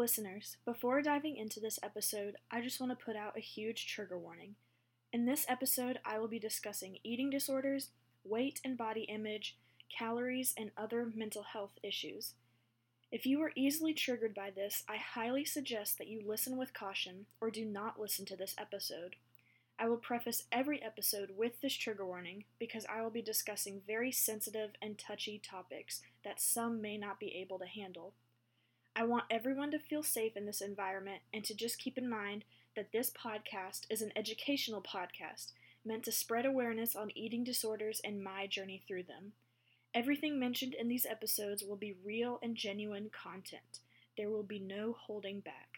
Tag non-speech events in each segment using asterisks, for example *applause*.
Listeners, before diving into this episode, I just want to put out a huge trigger warning. In this episode, I will be discussing eating disorders, weight and body image, calories, and other mental health issues. If you are easily triggered by this, I highly suggest that you listen with caution or do not listen to this episode. I will preface every episode with this trigger warning because I will be discussing very sensitive and touchy topics that some may not be able to handle. I want everyone to feel safe in this environment and to just keep in mind that this podcast is an educational podcast meant to spread awareness on eating disorders and my journey through them. Everything mentioned in these episodes will be real and genuine content. There will be no holding back.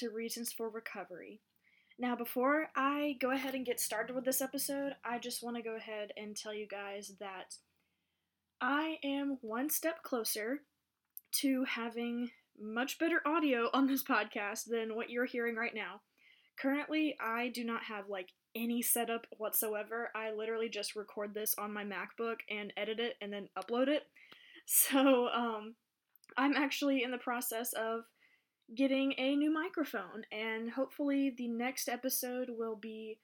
To Reasons for Recovery. Now, before I go ahead and get started with this episode, I just want to go ahead and tell you guys that I am one step closer to having much better audio *laughs* on this podcast than what you're hearing right now. Currently, I do not have like any setup whatsoever. I literally just record this on my MacBook and edit it and then upload it. *laughs* So, um, I'm actually in the process of getting a new microphone, and hopefully, the next episode will be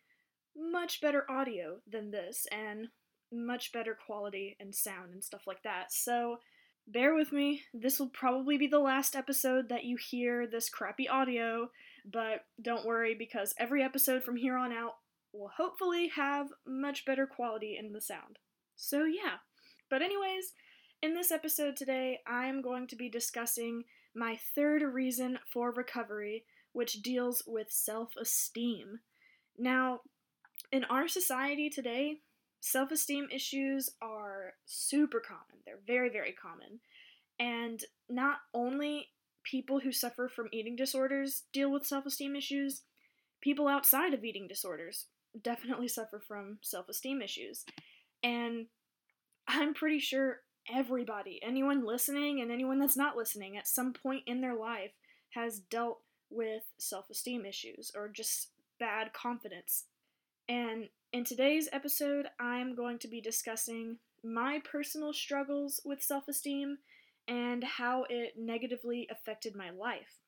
much better audio than this and much better quality and sound and stuff like that. So, bear with me. This will probably be the last episode that you hear this crappy audio, but don't worry because every episode from here on out will hopefully have much better quality in the sound. So, yeah. But, anyways, in this episode today, I'm going to be discussing my third reason for recovery, which deals with self esteem. Now, in our society today, self esteem issues are super common. They're very, very common. And not only people who suffer from eating disorders deal with self esteem issues, people outside of eating disorders definitely suffer from self esteem issues. And I'm pretty sure everybody, anyone listening and anyone that's not listening, at some point in their life has dealt with self esteem issues or just bad confidence. And in today's episode, I'm going to be discussing my personal struggles with self esteem and how it negatively affected my life,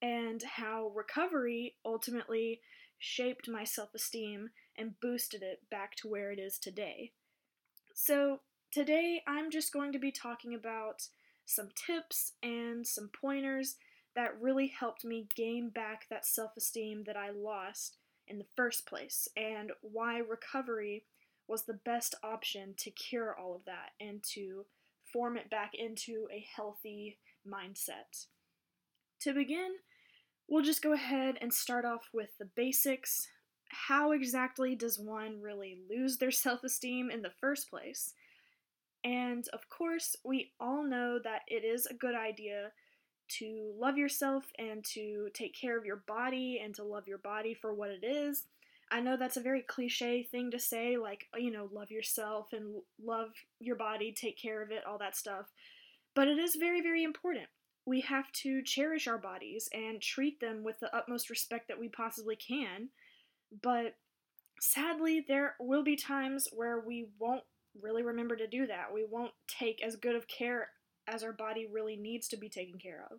and how recovery ultimately shaped my self esteem and boosted it back to where it is today. So, Today, I'm just going to be talking about some tips and some pointers that really helped me gain back that self esteem that I lost in the first place, and why recovery was the best option to cure all of that and to form it back into a healthy mindset. To begin, we'll just go ahead and start off with the basics. How exactly does one really lose their self esteem in the first place? And of course, we all know that it is a good idea to love yourself and to take care of your body and to love your body for what it is. I know that's a very cliche thing to say, like, you know, love yourself and love your body, take care of it, all that stuff. But it is very, very important. We have to cherish our bodies and treat them with the utmost respect that we possibly can. But sadly, there will be times where we won't really remember to do that. We won't take as good of care as our body really needs to be taken care of.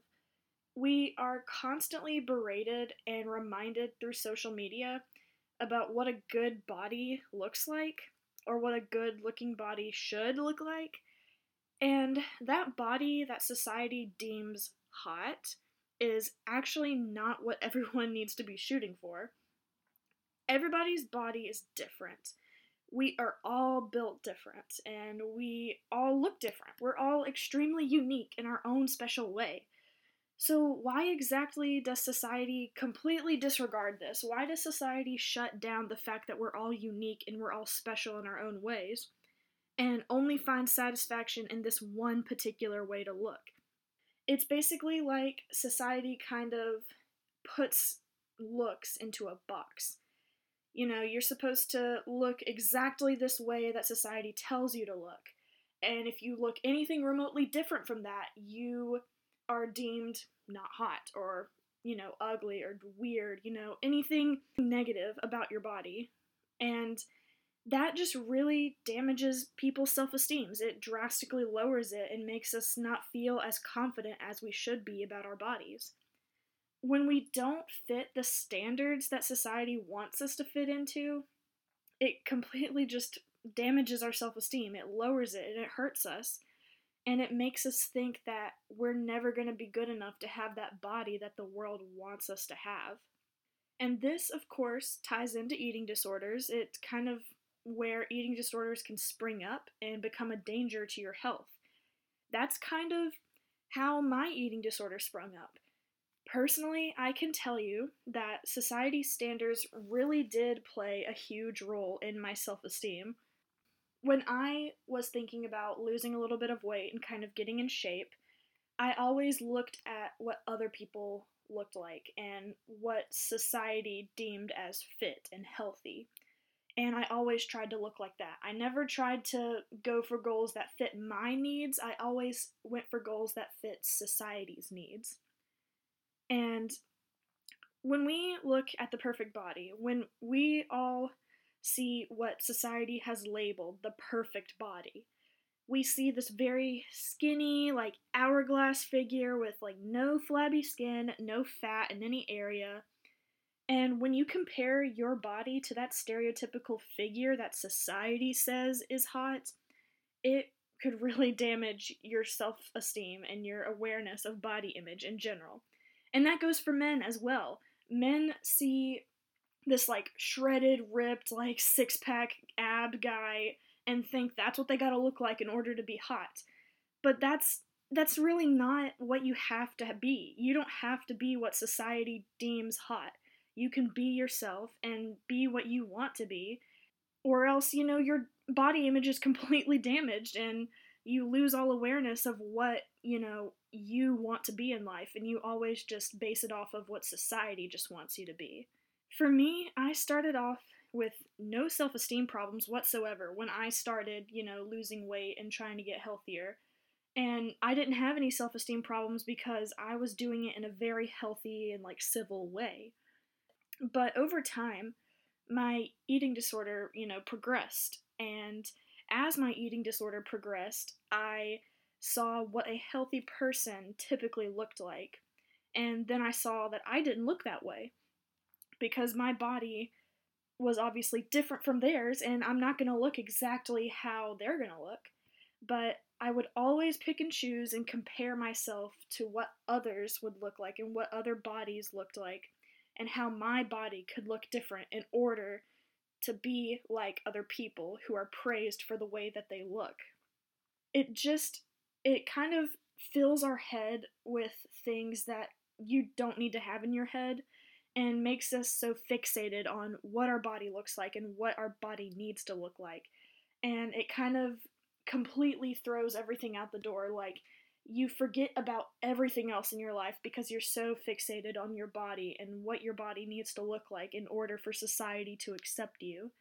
We are constantly berated and reminded through social media about what a good body looks like or what a good looking body should look like. And that body that society deems hot is actually not what *laughs* everyone needs to be shooting for. Everybody's body is different we are all built different and we all look different. We're all extremely unique in our own special way. So, why exactly does society completely disregard this? Why does society shut down the fact that we're all unique and we're all special in our own ways and only find satisfaction in this one particular way to look? it's basically like society kind of puts looks into a box. You know, you're supposed to look exactly this way that society tells you to look. And if you look anything remotely different from that, you are deemed not hot or, you know, ugly or weird, you know, anything negative about your body. And that just really damages people's self esteem. It drastically lowers it and makes us not feel as confident as we should be about our bodies. When we don't fit the standards that society wants us to fit into, it completely just damages our self esteem. It lowers it and it hurts us. And it makes us think that we're never going to be good enough to have that body that the world wants us to have. And this, of course, ties into eating disorders. It kind of where eating disorders can spring up and become a danger to your health. That's kind of how my eating disorder sprung up. Personally, I can tell you that society standards really did play a huge role in my self esteem. When I was thinking about losing a little bit of weight and kind of getting in shape, I always looked at what other people looked like and what society deemed as fit and healthy and I always tried to look like that. I never tried to go for goals that fit my needs. I always went for goals that fit society's needs. And when we look at the perfect body, when we all see what society has labeled the perfect body, we see this very skinny, like hourglass figure with like no flabby skin, no fat in any area, and when you compare your body to that stereotypical figure that society says is hot, it could really *laughs* damage your self esteem and your awareness of body image in general. And that goes for men as well. Men see this like shredded, ripped, like six pack ab guy and think that's what they gotta look like in order to be hot. But that's that's really not what you have to be. You don't have to be what society deems hot you can be yourself and be what you want to be, or else, you know, your body image is *laughs* completely damaged and you lose all awareness of what, you know, you want to be in life and you always just base it off of what society just wants you to be. For me, I started off with no self esteem problems whatsoever when I started, you know, losing weight and trying to get healthier. And I didn't have any self esteem problems because I was doing it in a very healthy and like civil way. But over time, my eating disorder, you know, progressed. And as my eating disorder progressed, I saw what a healthy person typically looked like. And then I saw that I didn't look that way because my body was obviously different from theirs, and I'm not going to look exactly how they're going to look. But I would always pick and choose and compare myself to what others would look like and what other bodies looked like and how my body could look different in order to be like other people who are praised for the way that they look. It just, it kind of fills our head with things that you don't need to have in your head and makes us so fixated on what our body looks like and what our body needs to look like. And it kind of completely throws everything out the door. Like, you forget about everything else in your life because you're so fixated on your body and what your body needs to look like in order for society to accept you.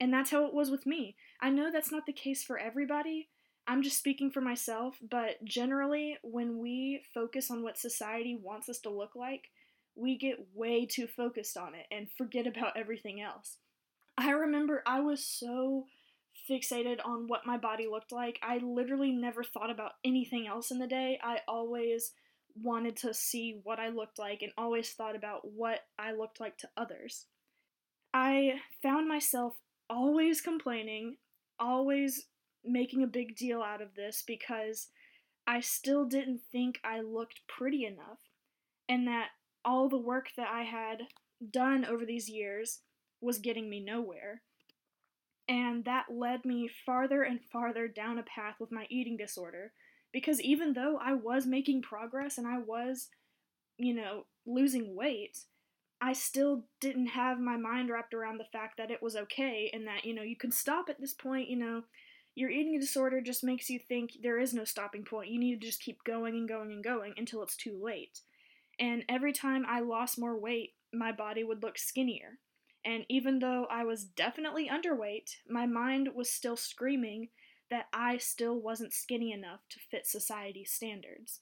And that's how it was with me. I know that's not the case for everybody. I'm just speaking for myself, but generally, when we focus on what society wants us to look like, we get way too focused on it and forget about everything else. I remember I was so fixated on what my body looked like. I literally never thought about anything else in the day. I always wanted to see what I looked like and always thought about what I looked like to others. I found myself always complaining, always making a big deal out of this because I still didn't think I looked pretty enough, and that all the work that I had done over these years was getting me nowhere. And that led me farther and farther down a path with my eating disorder. Because even though I was making progress and I was, you know, losing weight, I still didn't have my mind wrapped around the fact that it was okay and that, you know, you can stop at this point, you know, Your eating disorder just makes you think there is no stopping point. You need to just keep going and going and going until it's too late. And every time I lost more weight, my body would look skinnier. And even though I was definitely underweight, my mind was still screaming that I still wasn't skinny enough to fit society's standards.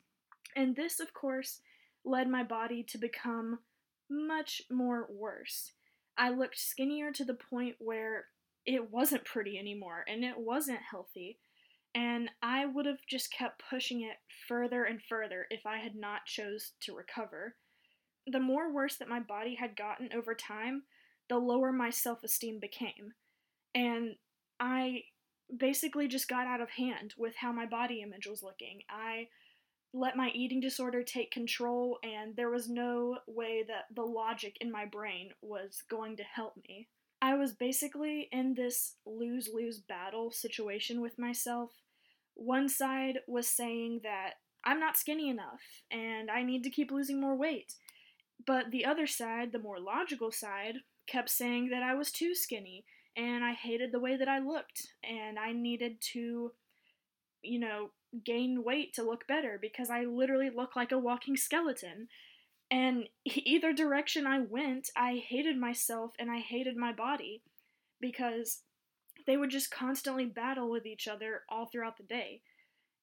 And this, of course, led my body to become much more worse. I looked skinnier to the point where it wasn't pretty anymore and it wasn't healthy. And I would have just kept pushing it further and further if I had not chose to recover. The more worse that my body had gotten over time, the lower my self-esteem became. And I basically just got out of hand with how my body image was looking. I let my eating disorder take control, and there was no way that the logic in my brain was going to help me. I was basically in this lose lose battle situation with myself. One side was saying that I'm not skinny enough and I need to keep losing more weight. But the other side, the more logical side, kept saying that I was too skinny and I hated the way that I looked and I needed to, you know, gain weight to look better because I literally look like a walking skeleton. And either direction I went, I hated myself and I hated my body because they would just constantly battle with each other all throughout the day.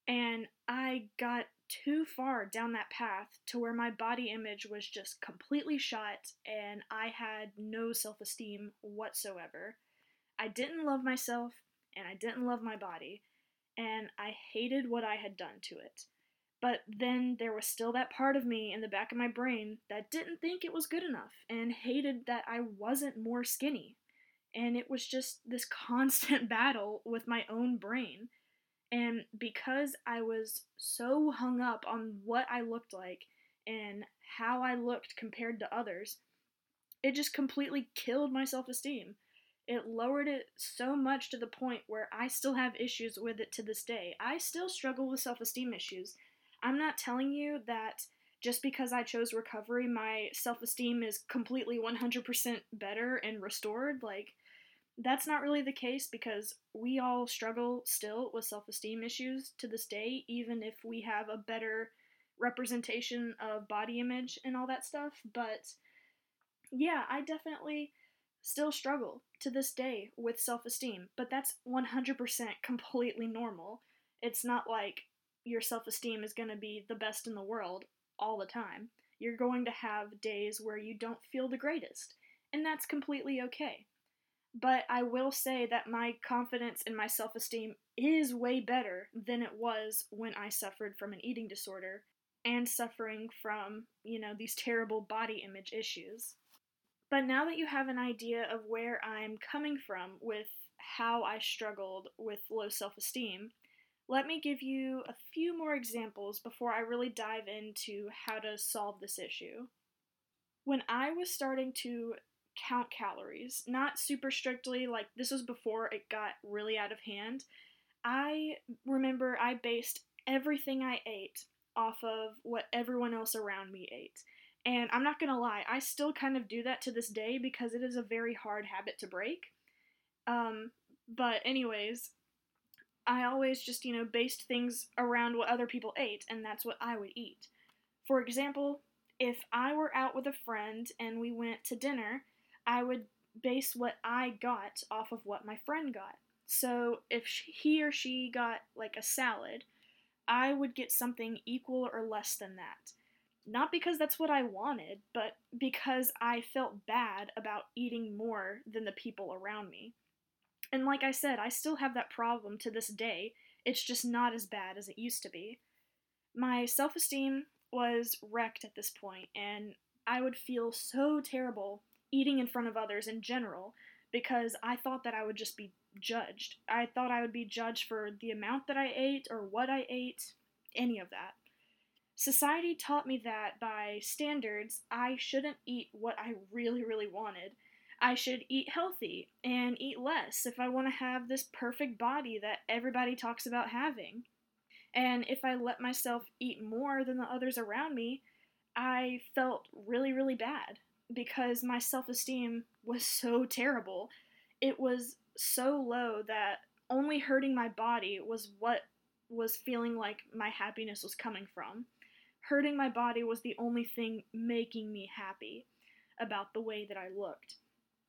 And I got too far down that path to where my body image was just completely shot and I had no self esteem whatsoever. I didn't love myself and I didn't love my body, and I hated what I had done to it. But then there was still that part of me in the back of my brain that didn't think it was good enough and hated that I wasn't more skinny. And it was just *laughs* this constant battle with my own brain. And because I was so hung up on what I looked like and how I looked compared to others, it just completely killed my self esteem. It lowered it so much to the point where I still have issues with it to this day. I still struggle with self esteem issues. I'm not telling you that just because I chose recovery, my self esteem is completely 100% better and restored. Like, that's not really the case because we all struggle still with self esteem issues to this day, even if we have a better representation of body image and all that stuff. But yeah, I definitely still struggle to this day with self esteem, but that's 100% completely normal. It's not like your self esteem is going to be the best in the world all the time. You're going to have days where you don't feel the greatest, and that's completely okay. But I will say that my confidence and my self esteem is way better than it was when I suffered from an eating disorder and suffering from, you know, these terrible body image issues. But now that you have an idea of where I'm coming from with how I struggled with low self esteem, let me give you a few more examples before I really dive into how to solve this issue. When I was starting to count calories, not super strictly, like this was before it got really out of hand, I remember I based everything I ate off of what everyone else around me ate. And I'm not gonna lie, I still kind of do that to this day because it is a very hard habit to break. Um, but, anyways, I always just, you know, based things around what other people ate, and that's what I would eat. For example, if I were out with a friend and we went to dinner, I would base what I got off of what my friend got. So if he or she got like a salad, I would get something equal or less than that. Not because that's what I wanted, but because I felt bad about eating more than the people around me. And like I said, I still have that problem to this day. It's just not as bad as it used to be. My self esteem was wrecked at this point, and I would feel so terrible eating in front of others in general because I thought that I would just be judged. I thought I would be judged for the amount that I ate or what I ate, any of that. Society taught me that by standards, I shouldn't eat what I really, really wanted. I should eat healthy and eat less if I want to have this perfect body that everybody talks about having. And if I let myself eat more than the others around me, I felt really, really bad because my self esteem was so terrible. It was so low that only hurting my body was what was feeling like my happiness was coming from. Hurting my body was the only thing making me happy about the way that I looked.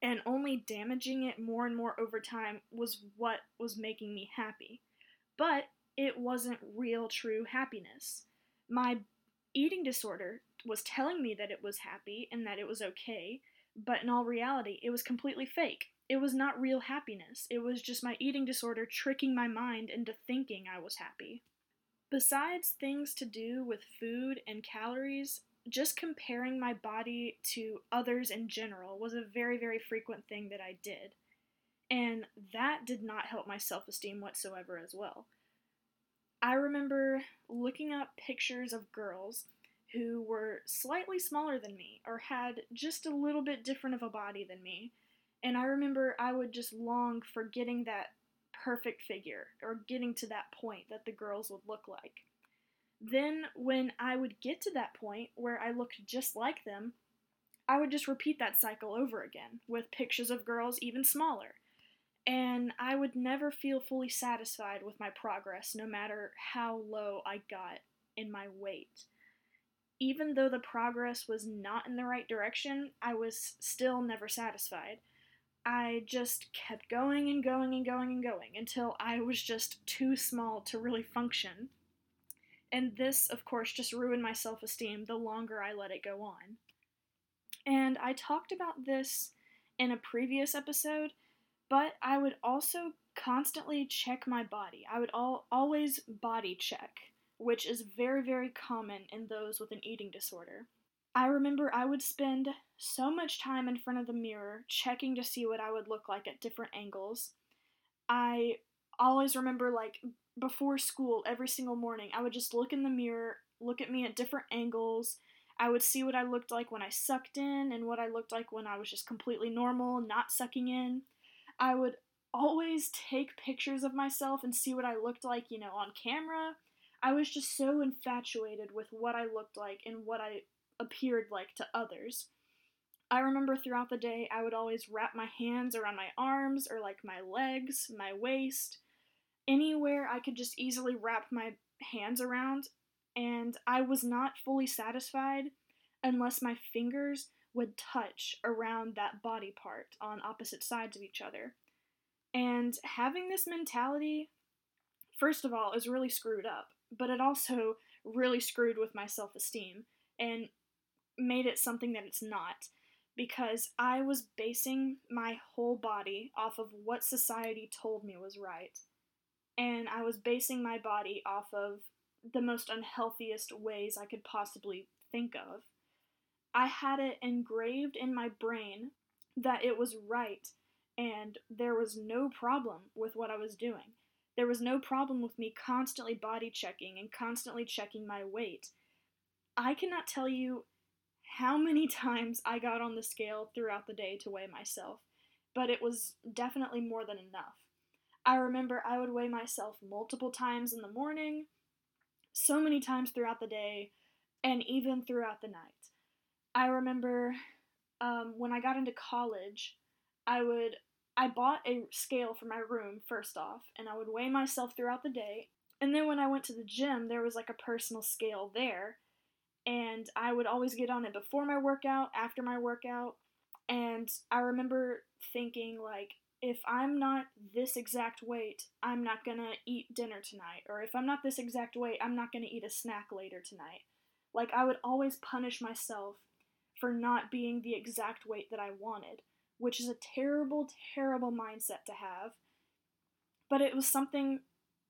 And only damaging it more and more over time was what was making me happy. But it wasn't real, true happiness. My eating disorder was telling me that it was happy and that it was okay, but in all reality, it was completely fake. It was not real happiness. It was just my eating disorder tricking my mind into thinking I was happy. Besides things to do with food and calories, just comparing my body to others in general was a very, very frequent thing that I did. And that did not help my self esteem whatsoever as well. I remember looking up pictures of girls who were slightly smaller than me or had just a little bit different of a body than me. And I remember I would just long for getting that perfect figure or getting to that point that the girls would look like. Then, when I would get to that point where I looked just like them, I would just repeat that cycle over again with pictures of girls even smaller and I would never feel fully satisfied with my progress, no matter how low I got in my weight. Even though the progress was not in the right direction, I was still never satisfied. I just kept going and going and going and going until I was just too small to really function. And this, of course, just ruined my self esteem the longer I let it go on. And I talked about this in a previous episode, but I would also constantly check my body. I would all, always body check, which is very, very common in those with an eating disorder. I remember I would spend so much time in front of the mirror checking to see what I would look like at different angles. I always remember, like, before school, every single morning, I would just look in the mirror, look at me at different angles. I would see what I looked like when I sucked in and what I looked like when I was just completely normal, not sucking in. I would always take pictures of myself and see what I looked like, you know, on camera. I was just so infatuated with what I looked like and what I appeared like to others. I remember throughout the day, I would always wrap my hands around my arms or like my legs, my waist, anywhere I could just easily wrap my hands around, and I was not fully satisfied unless my fingers would touch around that body part on opposite sides of each other. And having this mentality, first of all, is really screwed up, but it also really screwed with my self esteem and made it something that it's not because I was basing my whole body off of what society told me was right. And I was basing my body off of the most unhealthiest ways I could possibly think of. I had it engraved in my brain that it was right and there was no problem with what I was doing. There was no problem with me constantly body checking and constantly checking my weight. I cannot tell you how many *laughs* times I got on the scale throughout the day to weigh myself, but it was definitely more than enough. I remember I would weigh myself multiple times in the morning, so many times throughout the day, and even throughout the night. I remember um, when I got into college, I would I bought a scale for my room first off, and I would weigh myself throughout the day. And then when I went to the gym, there was like a personal scale there, and I would always get on it before my workout, after my workout. And I remember thinking like if I'm not this exact weight, I'm not gonna eat dinner tonight. Or if I'm not this exact weight, I'm not gonna eat a snack later tonight. Like, I would always punish myself for not being the exact weight that I wanted, which is a terrible, terrible mindset to have. But it was something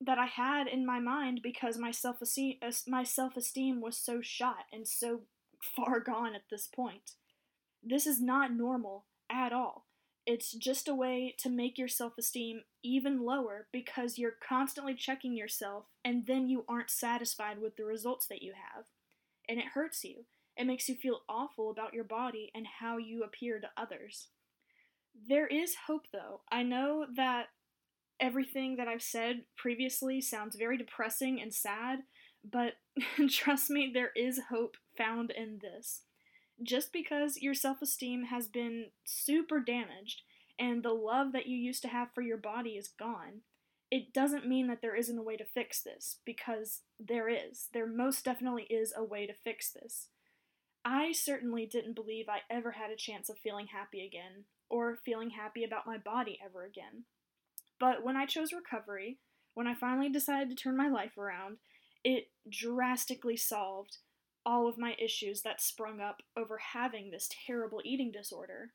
that I had in my mind because my self esteem my self esteem was so shot and so *laughs* far gone at this point. This is not normal at all. It's just a way to make your self esteem even lower because you're constantly checking yourself and then you aren't satisfied with the results that you have. And it hurts you. It makes you feel awful about your body and how you appear to others. There is hope, though. I know that everything that I've said previously sounds very depressing and sad, but *laughs* trust me, there is hope found in this. Just because your self esteem has been super damaged and the love that you used to have for your body is gone, it doesn't mean that there isn't a way to fix this, because there is. There most definitely is a way to fix this. I certainly didn't believe I ever had a chance of feeling happy again, or feeling happy about my body ever again. But when I chose recovery, when I finally decided to turn my life around, it drastically solved all of my issues that sprung up over having this terrible eating disorder.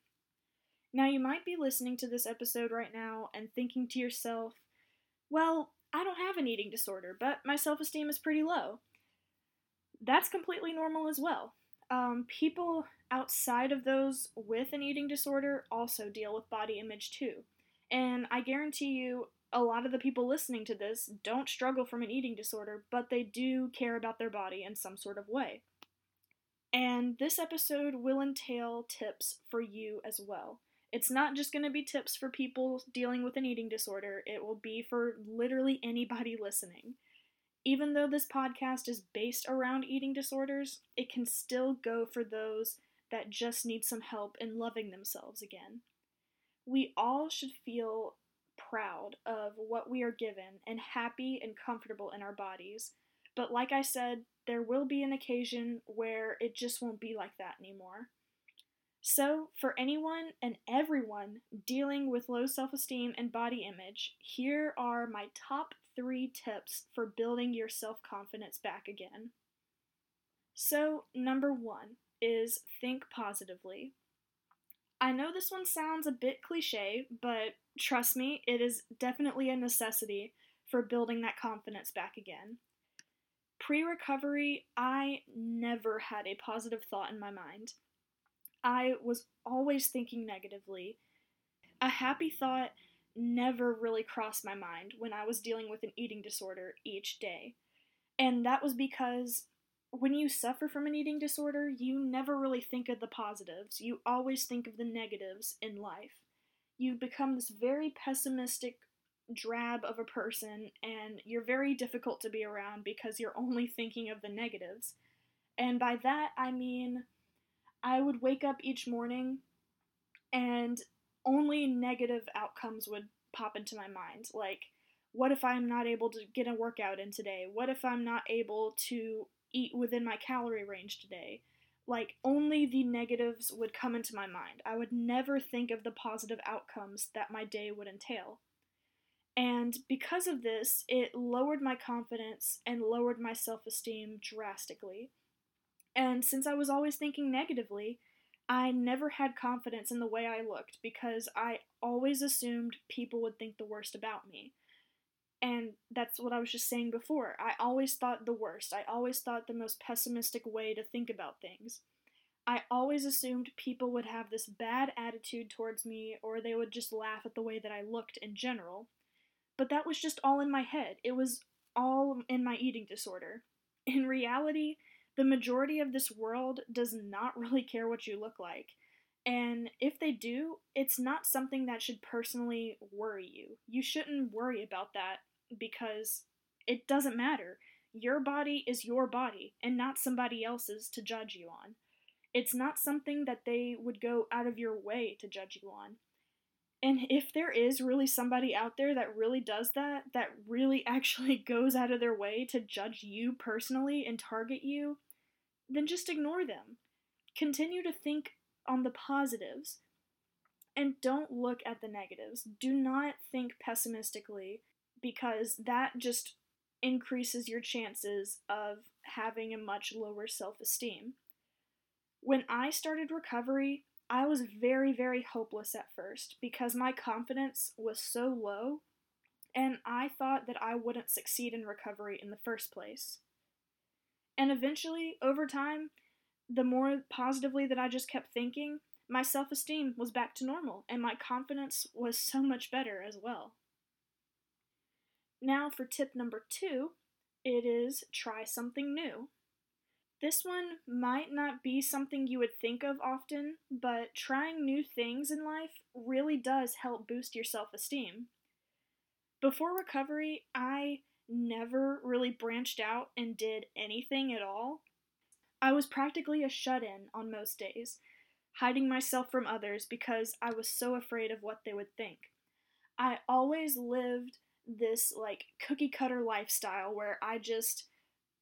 Now, you might be listening to this episode right now and thinking to yourself, well, I don't have an eating disorder, but my self esteem is pretty low. That's completely normal as well. Um, people outside of those with an eating disorder also deal with body image too. And I guarantee you, a lot of the people listening to this don't struggle from an eating disorder, but they do care about their body in some sort of way. And this episode will entail tips for you as well. It's not just going to be tips for people dealing with an eating disorder, it will be for literally anybody listening. Even though this podcast is based around eating disorders, it can still go for those that just need some help in loving themselves again. We all should feel proud of what we are given and happy and comfortable in our bodies. But like I said, there will be an occasion where it just won't be like that anymore. So, for anyone and everyone dealing with low self esteem and body image, here are my top three tips for building your self confidence back again. So, number one is think positively. I know this one sounds a bit cliche, but trust me, it is definitely a necessity for building that confidence back again. Pre recovery, I never had a positive thought in my mind. I was always thinking negatively. A happy thought never really crossed my mind when I was dealing with an eating disorder each day. And that was because when you suffer from an eating disorder, you never really think of the positives. You always think of the negatives in life. You become this very pessimistic drab of a person, and you're very difficult to be around because you're only thinking of the negatives. And by that, I mean, I would wake up each morning and only negative outcomes would pop into my mind. Like, what if I'm not able to get a workout in today? What if I'm not able to eat within my calorie range today. Like, only the negatives would come into my mind. I would never think of the positive outcomes that my day would entail. And because of this, it lowered my confidence and lowered my self esteem drastically. And since I was always thinking negatively, I never had confidence in the way I looked because I always assumed people would think the worst about me. And that's what I was just saying before. I always thought the worst. I always thought the most pessimistic way to think about things. I always assumed people would have this bad attitude towards me or they would just laugh at the way that I looked in general. But that was just all in my head. It was all in my eating disorder. *laughs* In reality, the majority of this world does not really care what you look like. And if they do, it's not something that should personally worry you. You shouldn't worry about that because it doesn't matter. Your body is your body and not somebody else's to judge you on. It's not something that they would go out of your way to judge you on. And if there is really somebody out there that really does that, that really *laughs* actually goes out of their way to judge you personally and target you, then just ignore them. Continue to think on the positives and don't look at the negatives. Do not think pessimistically because that just increases your chances of having a much lower self esteem. When I started recovery, I was very, very hopeless at first because my confidence was so low and I thought that I wouldn't succeed in recovery in the first place. And eventually, over time, the more positively that I just kept thinking, my self esteem was back to normal, and my confidence was so much better as well. Now, for tip number two, it is try something new. This one might not be something you would think of often, but trying new things in life really does help boost your self esteem. Before recovery, I never really branched out and did anything at all I was practically a shut in on most days, hiding myself from others because I was so afraid of what they would think. I always lived this like cookie cutter lifestyle where I just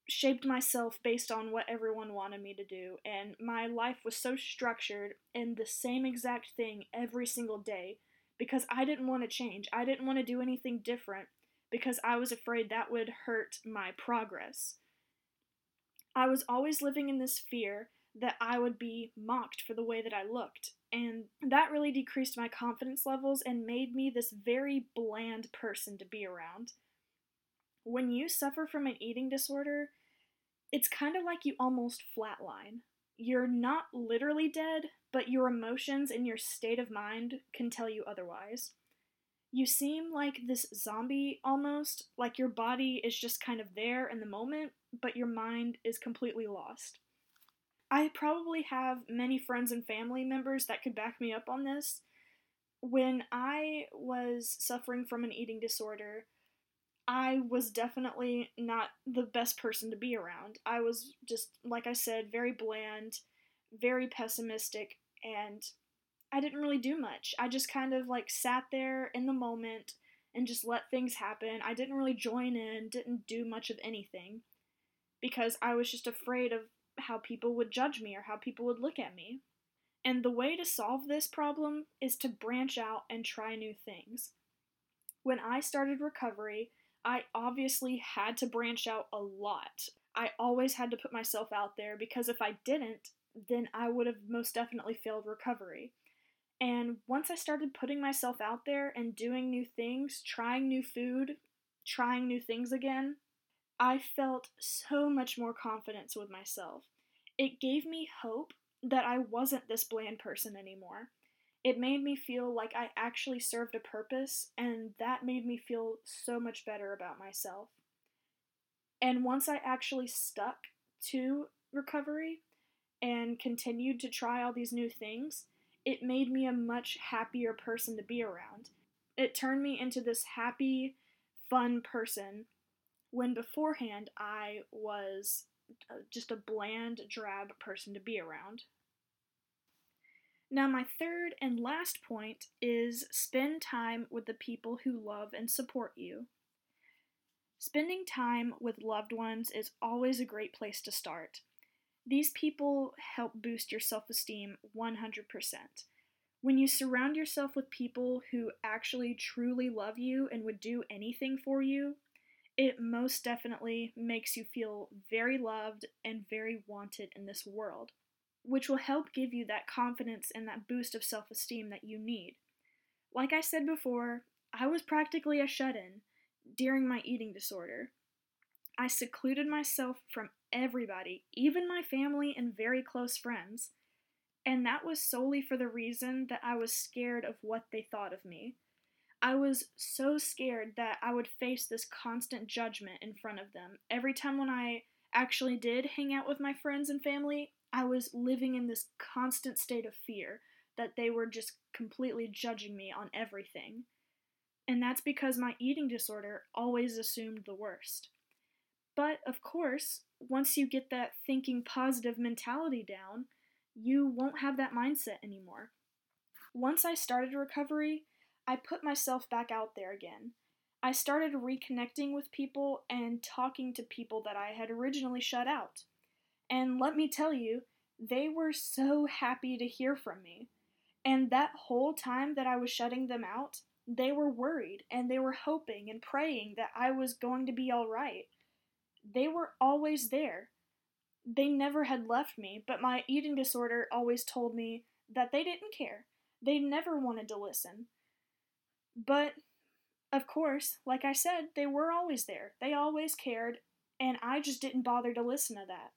shaped myself based on what everyone wanted me to do and my life was so structured in the same exact thing every single day because I didn't want to change. I didn't want to do anything different because I was afraid that would hurt my progress. I was always living in this fear that I would be mocked for the way that I looked, and that really decreased my confidence levels and made me this very bland person to be around. When you suffer from an eating disorder, it's kind of like you almost flatline. You're not literally dead, but your emotions and your state of mind can tell you otherwise. You seem like this zombie almost, like your body is just kind of there in the moment, but your mind is completely lost. I probably have many friends and family members that could back me up on this. When I was suffering from an eating disorder, I was definitely not the best person to be around. I was just, like I said, very bland, very pessimistic, and I didn't really do much. I just kind of like sat there in the moment and just let things happen. I didn't really join in, didn't do much of anything because I was just afraid of how people would judge me or how people would look at me. And the way to solve this problem is to branch out and try new things. When I started recovery, I obviously had to branch out a lot. I always had to put myself out there because if I didn't, then I would have most definitely failed recovery. And once I started putting myself out there and doing new things, trying new food, trying new things again, I felt so much more confidence with myself. It gave me hope that I wasn't this bland person anymore. It made me feel like I actually served a purpose, and that made me feel so much better about myself. And once I actually stuck to recovery and continued to try all these new things, it made me a much happier person to be around. It turned me into this happy, fun person when beforehand I was uh, just a bland, drab person to be around. Now, my third and last point is spend time with the people who love and support you. Spending time with loved ones is always a great place to start. These people help boost your self esteem 100%. When you surround yourself with people who actually truly love you and would do anything for you, it most definitely makes you feel very loved and very wanted in this world, which will help give you that confidence and that boost of self esteem that you need. Like I said before, I was practically a shut in during my eating disorder. I secluded myself from everybody, even my family and very close friends, and that was solely for the reason that I was scared of what they thought of me. I was so scared that I would face this constant judgment in front of them. Every time when I actually did hang out with my friends and family, I was living in this constant state of fear that they were just completely judging me on everything. And that's because my eating disorder always assumed the worst. But of course, once you get that thinking positive mentality down, you won't have that mindset anymore. Once I started recovery, I put myself back out there again. I started reconnecting with people and talking to people that I had originally shut out. And let me tell you, they were so happy to hear from me. And that whole time that I was shutting them out, they were worried and they were hoping and praying that I was going to be alright. They were always there. They never had left me, but my eating disorder always told me that they didn't care. They never wanted to listen. But, of course, like I said, they were always there. They always cared, and I just didn't bother to listen to that.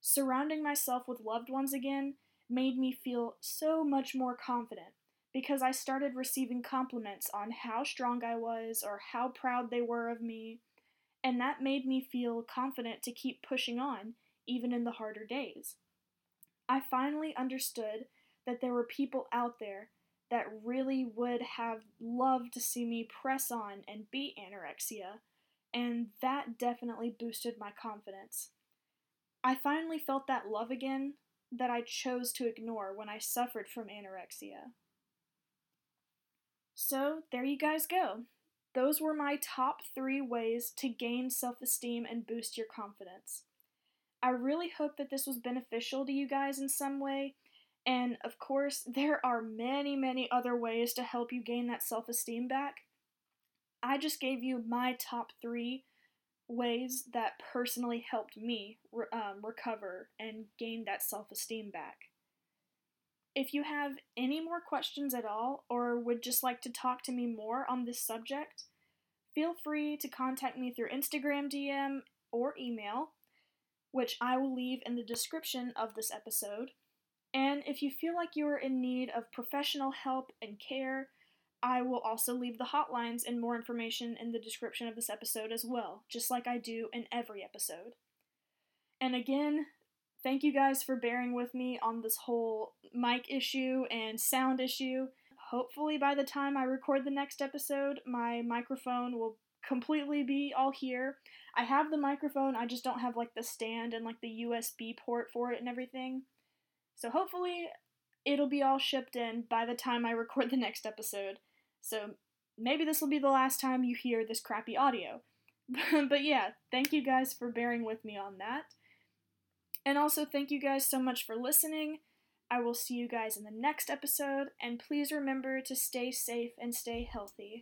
Surrounding myself with loved ones again made me feel so much more confident because I started receiving compliments on how strong I was or how proud they were of me, and that made me feel confident to keep pushing on even in the harder days. I finally understood that there were people out there that really would have loved to see me press on and beat anorexia, and that definitely boosted my confidence. I finally felt that love again that I chose to ignore when I suffered from anorexia. So, there you guys go. those were my top three ways to gain self esteem and boost your confidence. I really hope that this was beneficial to you guys in some way. And of course, there are many, many other ways to help you gain that self esteem back. I just gave you my top three ways that personally helped me re- um, recover and gain that self esteem back. If you have any more questions at all, or would just like to talk to me more on this subject, feel free to contact me through Instagram DM or email, which I will leave in the description of this episode. And if you feel like you are in need of professional help and care, I will also leave the hotlines and more information in the description of this episode as well, just like I do in every episode. And again, thank you guys for bearing with me on this whole mic issue and sound issue. Hopefully, by the time I record the next episode, my microphone will completely be all here. I have the microphone, I just don't have like the stand and like the USB port for it and everything. So hopefully, it'll be all shipped in by the time I record the next episode. So maybe this will be the last time you hear this crappy audio. *laughs* but yeah, thank you guys for bearing with me on that. And also, thank you guys so much for listening. I will see you guys in the next episode, and please remember to stay safe and stay healthy.